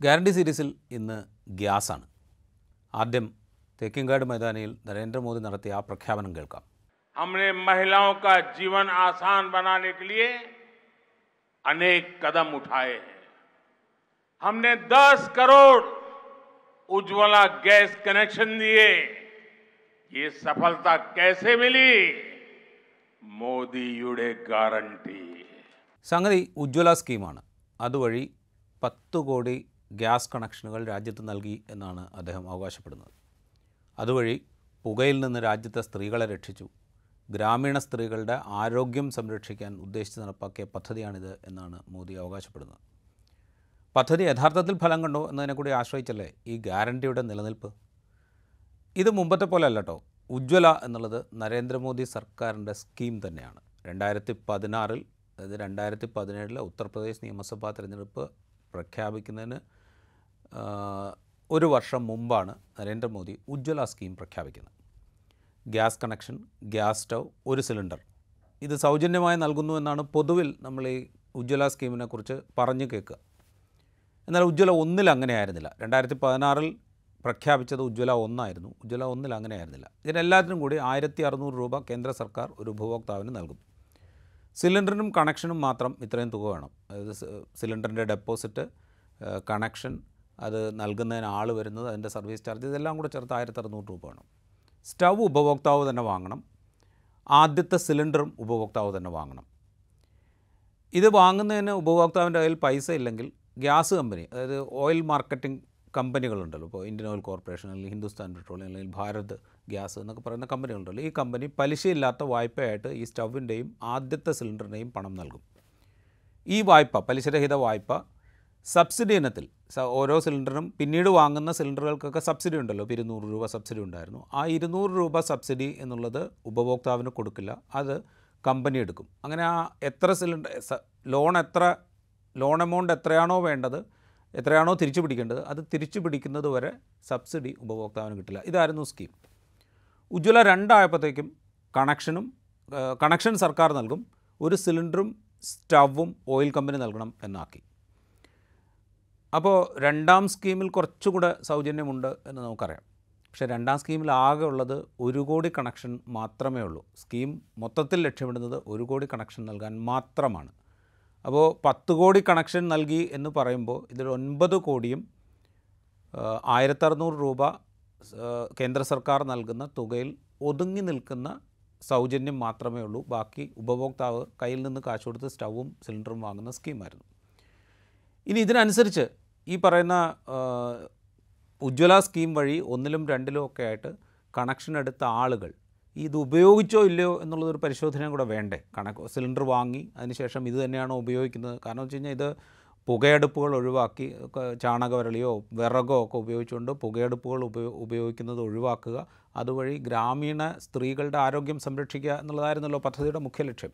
Guarantee സീരീസിൽ ഇന്ന് ഗ്യാസാണ് ആദ്യം തേക്കിൻകാട് മൈതാനിയിൽ നരേന്ദ്രമോദി നടത്തിയ ആ പ്രഖ്യാപനം കേൾക്കാം हमने महिलाओं का जीवन आसान बनाने के लिए अनेक कदम उठाए हैं हमने 10 करोड़ उज्ज्वला गैस कनेक्शन दिए ये सफलता कैसे मिली മോദിയുടെ ഗ്യാരണ്ടി സംഗതി ഉജ്ജ്വല സ്കീമാണ് അതുവഴി പത്ത് കോടി ഗ്യാസ് കണക്ഷനുകൾ രാജ്യത്ത് നൽകി എന്നാണ് അദ്ദേഹം അവകാശപ്പെടുന്നത്. അതുവഴി പുകയിൽ നിന്ന് രാജ്യത്തെ സ്ത്രീകളെ രക്ഷിച്ചു. ഗ്രാമീണ സ്ത്രീകളുടെ ആരോഗ്യം സംരക്ഷിക്കാൻ ഉദ്ദേശിച്ച് നടപ്പാക്കിയ പദ്ധതിയാണിത് എന്നാണ് മോദി അവകാശപ്പെടുന്നത്. പദ്ധതി യഥാർത്ഥത്തിൽ ഫലം കണ്ടോ എന്നതിനെ കൂടി ആശ്രയിച്ചല്ലേ ഈ ഗ്യാരണ്ടിയുടെ നിലനിൽപ്പ്? ഇത് മുമ്പത്തെ പോലെ അല്ലട്ടോ ഉജ്ജ്വല എന്നുള്ളത് നരേന്ദ്രമോദി സർക്കാരിന്റെ സ്കീം തന്നെയാണ്. രണ്ടായിരത്തി പതിനാറിൽ അതായത് രണ്ടായിരത്തി പതിനേഴിലെ ഉത്തർപ്രദേശ് നിയമസഭാ തിരഞ്ഞെടുപ്പ് പ്രഖ്യാപിക്കുന്നതിന് ഒരു വർഷം മുമ്പാണ് നരേന്ദ്രമോദി ഉജ്ജ്വല സ്കീം പ്രഖ്യാപിക്കുന്നത്. ഗ്യാസ് കണക്ഷൻ ഗ്യാസ് സ്റ്റൗ ഒരു സിലിണ്ടർ. ഇത് സൗജന്യമായി നൽകുന്നു എന്നാണ് പൊതുവിൽ നമ്മൾ ഈ ഉജ്ജ്വല സ്കീമിനെക്കുറിച്ച് പറഞ്ഞു കേൾക്കുക. എന്നാൽ ഉജ്ജ്വല ഒന്നിൽ അങ്ങനെ ആയിരുന്നില്ല. രണ്ടായിരത്തി പതിനാറിൽ പ്രഖ്യാപിച്ചത് ഉജ്ജ്വല ഒന്നായിരുന്നു. ഉജ്ജ്വല ഒന്നിൽ അങ്ങനെ ആയിരുന്നില്ല. ഇതിനെല്ലാത്തിനും കൂടി ആയിരത്തി അറുന്നൂറ് രൂപ കേന്ദ്ര സർക്കാർ ഒരു ഉപഭോക്താവിന് നൽകും. സിലിണ്ടറിനും കണക്ഷനും മാത്രം ഇത്രയും തുക വേണം. അതായത് സിലിണ്ടറിന്റെ ഡെപ്പോസിറ്റ് കണക്ഷൻ അത് നൽകുന്നതിന് ആൾ വരുന്നത് അതിന്റെ സർവീസ് ചാർജ് ഇതെല്ലാം കൂടെ ചേർത്ത് ആയിരത്തി അറുന്നൂറ് രൂപ വേണം സ്റ്റൗ ഉപഭോക്താവ് തന്നെ വാങ്ങണം. ആദ്യത്തെ സിലിണ്ടറും ഉപഭോക്താവ് തന്നെ വാങ്ങണം. ഇത് വാങ്ങുന്നതിന് ഉപഭോക്താവിന്റെ കയ്യിൽ പൈസ ഇല്ലെങ്കിൽ ഗ്യാസ് കമ്പനി അതായത് ഓയിൽ മാർക്കറ്റിംഗ് കമ്പനികളുണ്ടല്ലോ ഇപ്പോൾ ഇന്ത്യൻ ഓയിൽ കോർപ്പറേഷൻ അല്ലെങ്കിൽ ഹിന്ദുസ്ഥാൻ പെട്രോളിയം അല്ലെങ്കിൽ ഭാരത് ഗ്യാസ് എന്നൊക്കെ പറയുന്ന കമ്പനികളുണ്ടല്ലോ ഈ കമ്പനി പലിശയില്ലാത്ത വായ്പയായിട്ട് ഈ സ്റ്റൗവിന്റെയും ആദ്യത്തെ സിലിണ്ടറിന്റെയും പണം നൽകും. ഈ വായ്പ പലിശരഹിത വായ്പ സബ്സിഡി ഇനത്തിൽ ഓരോ സിലിണ്ടറിനും പിന്നീട് വാങ്ങുന്ന സിലിണ്ടറുകൾക്കൊക്കെ സബ്സിഡി ഉണ്ടല്ലോ. ഇപ്പോൾ ഇരുന്നൂറ് രൂപ സബ്സിഡി ഉണ്ടായിരുന്നു. ആ ഇരുന്നൂറ് രൂപ സബ്സിഡി എന്നുള്ളത് ഉപഭോക്താവിന് കൊടുക്കില്ല. അത് കമ്പനി എടുക്കും. അങ്ങനെ ആ എത്ര സിലിണ്ടർ ലോൺ എത്ര ലോൺ എമൗണ്ട് എത്രയാണോ വേണ്ടത് എത്രയാണോ തിരിച്ചു പിടിക്കേണ്ടത് അത് തിരിച്ചു പിടിക്കുന്നത് വരെ സബ്സിഡി ഉപഭോക്താവിന് കിട്ടില്ല. ഇതായിരുന്നു സ്കീം. ഉജ്ജ്വല രണ്ടായപ്പോഴത്തേക്കും കണക്ഷനും കണക്ഷൻ സർക്കാർ നൽകും. ഒരു സിലിണ്ടറും സ്റ്റവും ഓയിൽ കമ്പനി നൽകണം എന്നാക്കി. അപ്പോൾ രണ്ടാം സ്കീമിൽ കുറച്ചുകൂടെ സൗജന്യമുണ്ട് എന്ന് നമുക്കറിയാം. പക്ഷേ രണ്ടാം സ്കീമിൽ ആകെ ഉള്ളത് ഒരു കോടി കണക്ഷൻ മാത്രമേ ഉള്ളൂ. സ്കീം മൊത്തത്തിൽ ലക്ഷ്യമിടുന്നത് ഒരു കോടി കണക്ഷൻ നൽകാൻ മാത്രമാണ്. അപ്പോൾ പത്ത് കോടി കണക്ഷൻ നൽകി എന്ന് പറയുമ്പോൾ ഇതിൽ ഒൻപത് കോടിയും ആയിരത്തറുന്നൂറ് രൂപ കേന്ദ്ര സർക്കാർ നൽകുന്ന തുകയിൽ ഒതുങ്ങി നിൽക്കുന്ന സൗജന്യം മാത്രമേ ഉള്ളൂ. ബാക്കി ഉപഭോക്താവ് കയ്യിൽ നിന്ന് കാശ് കൊടുത്ത് സ്റ്റൗവും സിലിണ്ടറും വാങ്ങുന്ന സ്കീമായിരുന്നു. ഇനി ഇതിനനുസരിച്ച് ഈ പറയുന്ന ഉജ്ജ്വല സ്കീം വഴി ഒന്നിലും രണ്ടിലും ഒക്കെ ആയിട്ട് കണക്ഷൻ എടുത്ത ആളുകൾ ഇത് ഉപയോഗിച്ചോ ഇല്ലയോ എന്നുള്ളതൊരു പരിശോധനയും കൂടെ വേണ്ടേ? കണക്ക് സിലിണ്ടർ വാങ്ങി അതിനുശേഷം ഇത് തന്നെയാണോ ഉപയോഗിക്കുന്നത്? കാരണം വെച്ച് കഴിഞ്ഞാൽ ഇത് പുകയടുപ്പുകൾ ഒഴിവാക്കി ചാണകവരളിയോ വിറകോ ഒക്കെ ഉപയോഗിച്ചുകൊണ്ട് പുകയടുപ്പുകൾ ഉപയോ ഉപയോഗിക്കുന്നത് ഒഴിവാക്കുക. അതുവഴി ഗ്രാമീണ സ്ത്രീകളുടെ ആരോഗ്യം സംരക്ഷിക്കുക എന്നുള്ളതായിരുന്നല്ലോ പദ്ധതിയുടെ മുഖ്യ ലക്ഷ്യം.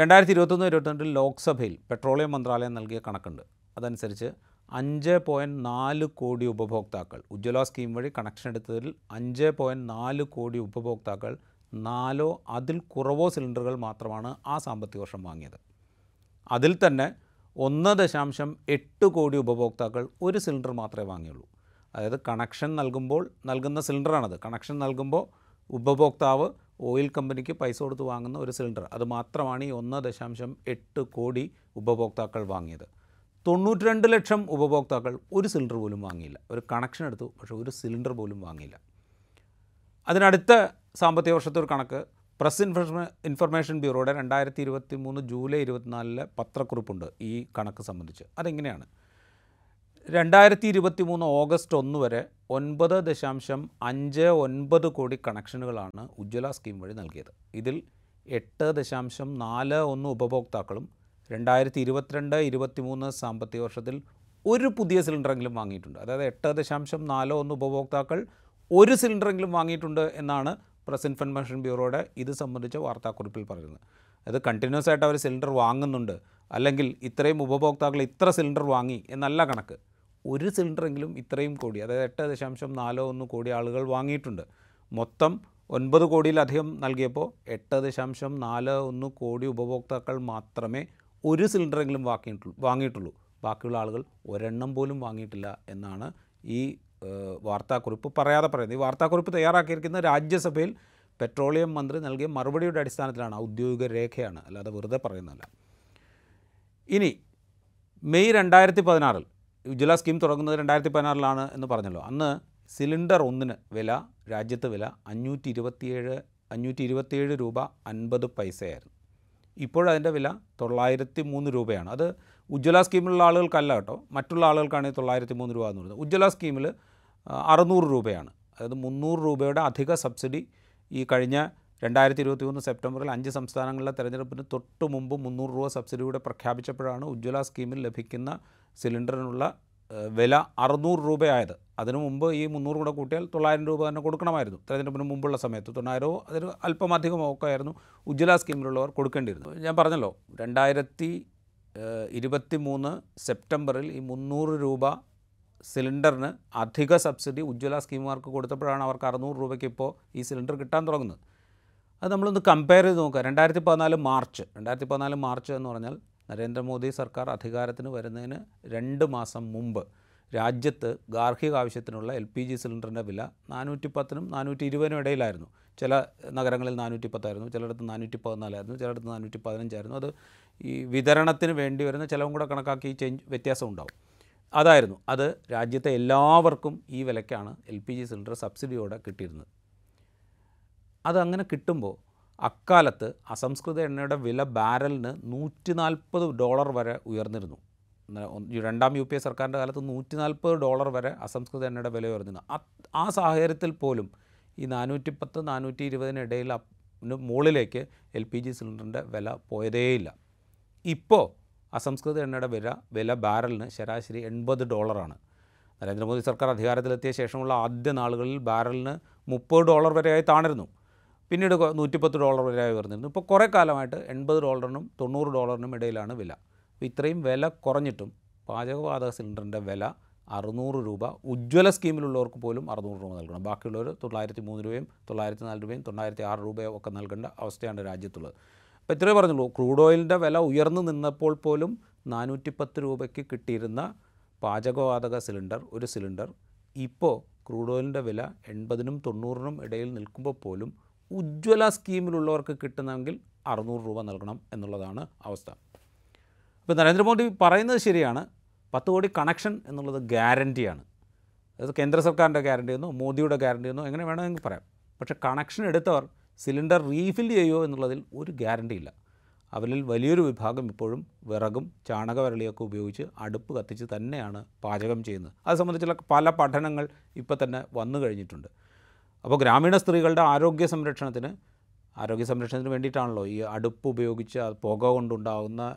രണ്ടായിരത്തി ഇരുപത്തൊന്ന് ഇരുപത്തിരണ്ടിൽ ലോക്സഭയിൽ പെട്രോളിയം മന്ത്രാലയം നൽകിയ കണക്കുണ്ട്. അതനുസരിച്ച് അഞ്ച് പോയിന്റ് നാല് കോടി ഉപഭോക്താക്കൾ ഉജ്ജ്വല സ്കീം വഴി കണക്ഷൻ എടുത്തതിൽ അഞ്ച് പോയിന്റ് നാല് കോടി ഉപഭോക്താക്കൾ നാലോ അതിൽ കുറവോ സിലിണ്ടറുകൾ മാത്രമാണ് ആ സാമ്പത്തിക വർഷം വാങ്ങിയത്. അതിൽ തന്നെ ഒന്ന് ദശാംശം എട്ട് കോടി ഉപഭോക്താക്കൾ ഒരു സിലിണ്ടർ മാത്രമേ വാങ്ങിയുള്ളൂ. അതായത് കണക്ഷൻ നൽകുമ്പോൾ നൽകുന്ന സിലിണ്ടറാണത്. കണക്ഷൻ നൽകുമ്പോൾ ഉപഭോക്താവ് ഓയിൽ കമ്പനിക്ക് പൈസ കൊടുത്ത് വാങ്ങുന്ന ഒരു സിലിണ്ടർ. അത് മാത്രമാണ് ഈ ഒന്ന് ദശാംശം എട്ട് കോടി ഉപഭോക്താക്കൾ വാങ്ങിയത്. തൊണ്ണൂറ്റി രണ്ട് ലക്ഷം ഉപഭോക്താക്കൾ ഒരു സിലിണ്ടർ പോലും വാങ്ങിയില്ല. ഒരു കണക്ഷൻ എടുത്തു പക്ഷേ ഒരു സിലിണ്ടർ പോലും വാങ്ങിയില്ല. അതിനടുത്ത സാമ്പത്തിക വർഷത്തെ ഒരു കണക്ക് പ്രസ് ഇൻഫർമേ ഇൻഫർമേഷൻ ബ്യൂറോയുടെ രണ്ടായിരത്തി ഇരുപത്തി മൂന്ന് ജൂലൈ ഇരുപത്തിനാലിലെ പത്രക്കുറിപ്പുണ്ട് ഈ കണക്ക് സംബന്ധിച്ച്. അതെങ്ങനെയാണ്? രണ്ടായിരത്തി ഇരുപത്തി മൂന്ന് ഓഗസ്റ്റ് ഒന്ന് വരെ ഒൻപത് ദശാംശം അഞ്ച് ഒൻപത് കോടി കണക്ഷനുകളാണ് ഉജ്ജ്വല സ്കീം വഴി നൽകിയത്. ഇതിൽ എട്ട് ദശാംശം നാല് ഒന്ന് ഉപഭോക്താക്കളും രണ്ടായിരത്തി ഇരുപത്തിരണ്ട് ഇരുപത്തി മൂന്ന് സാമ്പത്തിക വർഷത്തിൽ ഒരു പുതിയ സിലിണ്ടറെങ്കിലും വാങ്ങിയിട്ടുണ്ട്. അതായത് എട്ട് ദശാംശം നാല് ഒന്ന് ഉപഭോക്താക്കൾ ഒരു സിലിണ്ടറെങ്കിലും വാങ്ങിയിട്ടുണ്ട് എന്നാണ് പ്രസ് ഇൻഫർമേഷൻ ബ്യൂറോയുടെ ഇത് സംബന്ധിച്ച വാർത്താക്കുറിപ്പിൽ പറയുന്നത്. അത് കണ്ടിന്യൂസ് ആയിട്ട് അവർ സിലിണ്ടർ വാങ്ങുന്നുണ്ട്. അല്ലെങ്കിൽ ഇത്രയും ഉപഭോക്താക്കൾ ഇത്ര സിലിണ്ടർ വാങ്ങി എന്നല്ല കണക്ക്. ഒരു സിലിണ്ടറെങ്കിലും ഇത്രയും കോടി അതായത് എട്ട് ദശാംശം നാലോ ഒന്ന് കോടി ആളുകൾ വാങ്ങിയിട്ടുണ്ട്. മൊത്തം ഒൻപത് കോടിയിലധികം നൽകിയപ്പോൾ എട്ട് ദശാംശം നാല് ഒന്ന് കോടി ഉപഭോക്താക്കൾ മാത്രമേ ഒരു സിലിണ്ടറെങ്കിലും വാങ്ങിയിട്ടുള്ളൂ വാങ്ങിയിട്ടുള്ളൂ. ബാക്കിയുള്ള ആളുകൾ ഒരെണ്ണം പോലും വാങ്ങിയിട്ടില്ല എന്നാണ് ഈ വാർത്താക്കുറിപ്പ് പറയാതെ പറയുന്നത്. ഈ വാർത്താക്കുറിപ്പ് തയ്യാറാക്കിയിരിക്കുന്ന രാജ്യസഭയിൽ പെട്രോളിയം മന്ത്രി നൽകിയ മറുപടിയുടെ അടിസ്ഥാനത്തിലാണ് ഔദ്യോഗിക രേഖയാണ്. അല്ലാതെ വെറുതെ പറയുന്നതല്ല. ഇനി മെയ് രണ്ടായിരത്തി പതിനാറിൽ ഉജ്ജ്വല സ്കീം തുടങ്ങുന്നത് രണ്ടായിരത്തി പതിനാറിലാണ് എന്ന് പറഞ്ഞല്ലോ. അന്ന് സിലിണ്ടർ ഒന്നിന് വില രാജ്യത്ത് വില അഞ്ഞൂറ്റി ഇരുപത്തിയേഴ് അഞ്ഞൂറ്റി ഇരുപത്തിയേഴ് രൂപ അൻപത് പൈസയായിരുന്നു. ഇപ്പോഴതിന്റെ വില തൊള്ളായിരത്തി മൂന്ന് രൂപയാണ്. അത് ഉജ്ജ്വല സ്കീമിലുള്ള ആളുകൾക്കല്ല കേട്ടോ. മറ്റുള്ള ആളുകൾക്കാണെങ്കിൽ തൊള്ളായിരത്തി മൂന്ന് രൂപ എന്ന് പറയുന്നത് ഉജ്ജ്വല സ്കീമിൽ അറുന്നൂറ് രൂപയാണ്. അതായത് മുന്നൂറ് രൂപയുടെ അധിക സബ്സിഡി ഈ കഴിഞ്ഞ രണ്ടായിരത്തി ഇരുപത്തി മൂന്ന് സെപ്റ്റംബറിൽ അഞ്ച് സംസ്ഥാനങ്ങളിലെ തെരഞ്ഞെടുപ്പിന് തൊട്ട് മുമ്പ് മുന്നൂറ് രൂപ സബ്സിഡിയുടെ പ്രഖ്യാപിച്ചപ്പോഴാണ് ഉജ്ജ്വല സ്കീമിൽ ലഭിക്കുന്ന സിലിണ്ടറിനുള്ള വില അറുന്നൂറ് രൂപയായത്. അതിനു മുമ്പ് ഈ മുന്നൂറ് കൂടെ കൂട്ടിയാൽ തൊള്ളായിരം രൂപ തന്നെ കൊടുക്കണമായിരുന്നു. തെരഞ്ഞെടുപ്പിന് മുമ്പുള്ള സമയത്ത് തൊണ്ണായിരമോ അതിന് അല്പം ഒക്കെ ആയിരുന്നു ഉജ്ജ്വല സ്കീമിലുള്ളവർ കൊടുക്കേണ്ടിയിരുന്നു ഞാൻ പറഞ്ഞല്ലോ രണ്ടായിരത്തി ഇരുപത്തി മൂന്ന് സെപ്റ്റംബറിൽ ഈ മുന്നൂറ് രൂപ സിലിണ്ടറിന് അധിക സബ്സിഡി ഉജ്ജ്വല സ്കീമുകാർക്ക് കൊടുത്തപ്പോഴാണ് അവർക്ക് അറുന്നൂറ് രൂപയ്ക്ക് ഇപ്പോൾ ഈ സിലിണ്ടർ കിട്ടാൻ തുടങ്ങുന്നത്. അത് നമ്മളൊന്ന് കമ്പയർ ചെയ്ത് നോക്കുക. രണ്ടായിരത്തി പതിനാല് മാർച്ച് രണ്ടായിരത്തി പതിനാല് മാർച്ച് എന്ന് പറഞ്ഞാൽ നരേന്ദ്രമോദി സർക്കാർ അധികാരത്തിന് വരുന്നതിന് രണ്ട് മാസം മുമ്പ് രാജ്യത്ത് ഗാർഹിക ആവശ്യത്തിനുള്ള എൽ പി ജി സിലിണ്ടറിന്റെ വില നാനൂറ്റി പത്തിനും നാനൂറ്റി ഇരുപതിനും ഇടയിലായിരുന്നു. ചില നഗരങ്ങളിൽ നാനൂറ്റി പത്തായിരുന്നു ചിലയിടത്ത് നാനൂറ്റി പതിനാലായിരുന്നു ചിലയിടത്ത് നാനൂറ്റി പതിനഞ്ചായിരുന്നു അത് ഈ വിതരണത്തിന് വേണ്ടി വരുന്ന ചിലവും കൂടെ കണക്കാക്കി ചേഞ്ച് വ്യത്യാസം ഉണ്ടാവും. അതായിരുന്നു അത് രാജ്യത്തെ എല്ലാവർക്കും ഈ വിലയ്ക്കാണ് എൽ പി ജി സിലിണ്ടർ സബ്സിഡിയോടെ കിട്ടിയിരുന്നത്. അതങ്ങനെ കിട്ടുമ്പോൾ അക്കാലത്ത് അസംസ്കൃത എണ്ണയുടെ വില ബാരലിന് നൂറ്റി നാൽപ്പത് ഡോളർ വരെ ഉയർന്നിരുന്നു. രണ്ടാം യു പി എ സർക്കാരിന്റെ കാലത്ത് നൂറ്റി നാൽപ്പത് ഡോളർ വരെ അസംസ്കൃത എണ്ണയുടെ വില ഉയർന്നിരുന്നു. ആ സാഹചര്യത്തിൽ പോലും ഈ നാനൂറ്റി പത്ത് നാനൂറ്റി ഇരുപതിനിടയിൽ മുകളിലേക്ക് എൽ പി ജി സിലിണ്ടറിന്റെ വില പോയതേയില്ല. ഇപ്പോൾ അസംസ്കൃത എണ്ണയുടെ വില വില ബാരലിന് ശരാശരി എൺപത് ഡോളറാണ്. നരേന്ദ്രമോദി സർക്കാർ അധികാരത്തിലെത്തിയ ശേഷമുള്ള ആദ്യ നാളുകളിൽ ബാരലിന് മുപ്പത് ഡോളർ വരെയായി താണിരുന്നു. പിന്നീട് നൂറ്റിപ്പത്ത് ഡോളർ വരെയായി ഉയർന്നിരുന്നു. ഇപ്പോൾ കുറേ കാലമായിട്ട് എൺപത് ഡോളറിനും തൊണ്ണൂറ് ഡോളറിനും ഇടയിലാണ് വില. അപ്പോൾ ഇത്രയും വില കുറഞ്ഞിട്ടും പാചകവാതക സിലിണ്ടറിന്റെ വില അറുന്നൂറ് രൂപ ഉജ്ജ്വല സ്കീമിലുള്ളവർക്ക് പോലും അറുന്നൂറ് രൂപ നൽകണം. ബാക്കിയുള്ളവർ തൊള്ളായിരത്തി മൂന്ന് രൂപയും തൊള്ളായിരത്തി നാല് രൂപയും തൊള്ളായിരത്തി ആറ് രൂപയും ഒക്കെ നൽകേണ്ട അവസ്ഥയാണ് രാജ്യത്തുള്ളത്. അപ്പോൾ ഇത്രയേ പറഞ്ഞുള്ളൂ. ക്രൂഡ് ഓയിലിന്റെ വില ഉയർന്നു നിന്നപ്പോൾ പോലും നാനൂറ്റി പത്ത് രൂപയ്ക്ക് കിട്ടിയിരുന്ന പാചകവാതക സിലിണ്ടർ ഒരു സിലിണ്ടർ ഇപ്പോൾ ക്രൂഡ് ഓയിലിന്റെ വില എൺപതിനും തൊണ്ണൂറിനും ഇടയിൽ നിൽക്കുമ്പോൾ പോലും ഉജ്ജ്വല സ്കീമിലുള്ളവർക്ക് കിട്ടണമെങ്കിൽ അറുന്നൂറ് രൂപ നൽകണം എന്നുള്ളതാണ് അവസ്ഥ. ഇപ്പോൾ നരേന്ദ്രമോദി പറയുന്നത് ശരിയാണ് പത്ത് കോടി കണക്ഷൻ എന്നുള്ളത് ഗ്യാരന്റിയാണ് അത് കേന്ദ്ര സർക്കാരിന്റെ ഗ്യാരണ്ടി എന്നോ മോദിയുടെ ഗ്യാരണ്ടി എന്നോ എങ്ങനെ വേണമെങ്കിൽ പറയാം. പക്ഷേ കണക്ഷൻ എടുത്തവർ സിലിണ്ടർ റീഫിൽ ചെയ്യുമോ എന്നുള്ളതിൽ ഒരു ഗ്യാരണ്ടി ഇല്ല. അവരിൽ വലിയൊരു വിഭാഗം ഇപ്പോഴും വിറകും ചാണകവരളിയൊക്കെ ഉപയോഗിച്ച് അടുപ്പ് കത്തിച്ച് തന്നെയാണ് പാചകം ചെയ്യുന്നത്. അത് സംബന്ധിച്ചുള്ള പല പഠനങ്ങൾ ഇപ്പോൾ തന്നെ വന്നു കഴിഞ്ഞിട്ടുണ്ട്. അപ്പോൾ ഗ്രാമീണ സ്ത്രീകളുടെ ആരോഗ്യ സംരക്ഷണത്തിന് ആരോഗ്യ സംരക്ഷണത്തിന് വേണ്ടിയിട്ടാണല്ലോ ഈ അടുപ്പ് ഉപയോഗിച്ച് പുക കൊണ്ടുണ്ടാകുന്ന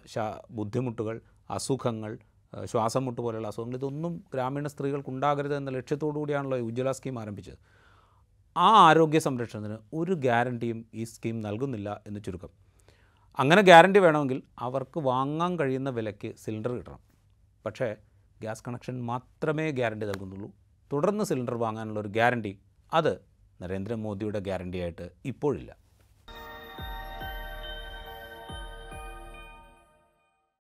ബുദ്ധിമുട്ടുകൾ അസുഖങ്ങൾ ശ്വാസം മുട്ട് പോലെയുള്ള അസുഖങ്ങൾ ഇതൊന്നും ഗ്രാമീണ സ്ത്രീകൾക്ക് ഉണ്ടാകരുത് എന്ന ലക്ഷ്യത്തോടു കൂടിയാണല്ലോ ഈ ഉജ്ജ്വല സ്കീം ആരംഭിച്ചത്. ആ ആരോഗ്യ സംരക്ഷണത്തിന് ഒരു ഗ്യാരണ്ടിയും ഈ സ്കീം നൽകുന്നില്ല എന്ന് ചുരുക്കം. അങ്ങനെ ഗ്യാരണ്ടി വേണമെങ്കിൽ അവർക്ക് വാങ്ങാൻ കഴിയുന്ന വിലയ്ക്ക് സിലിണ്ടർ കിട്ടണം. പക്ഷേ ഗ്യാസ് കണക്ഷൻ മാത്രമേ ഗ്യാരണ്ടി നൽകുന്നുള്ളൂ. തുടർന്ന് സിലിണ്ടർ വാങ്ങാനുള്ള ഒരു ഗ്യാരണ്ടി അത് നരേന്ദ്രമോദിയുടെ ഗ്യാരണ്ടിയായിട്ട് ഇപ്പോഴില്ല.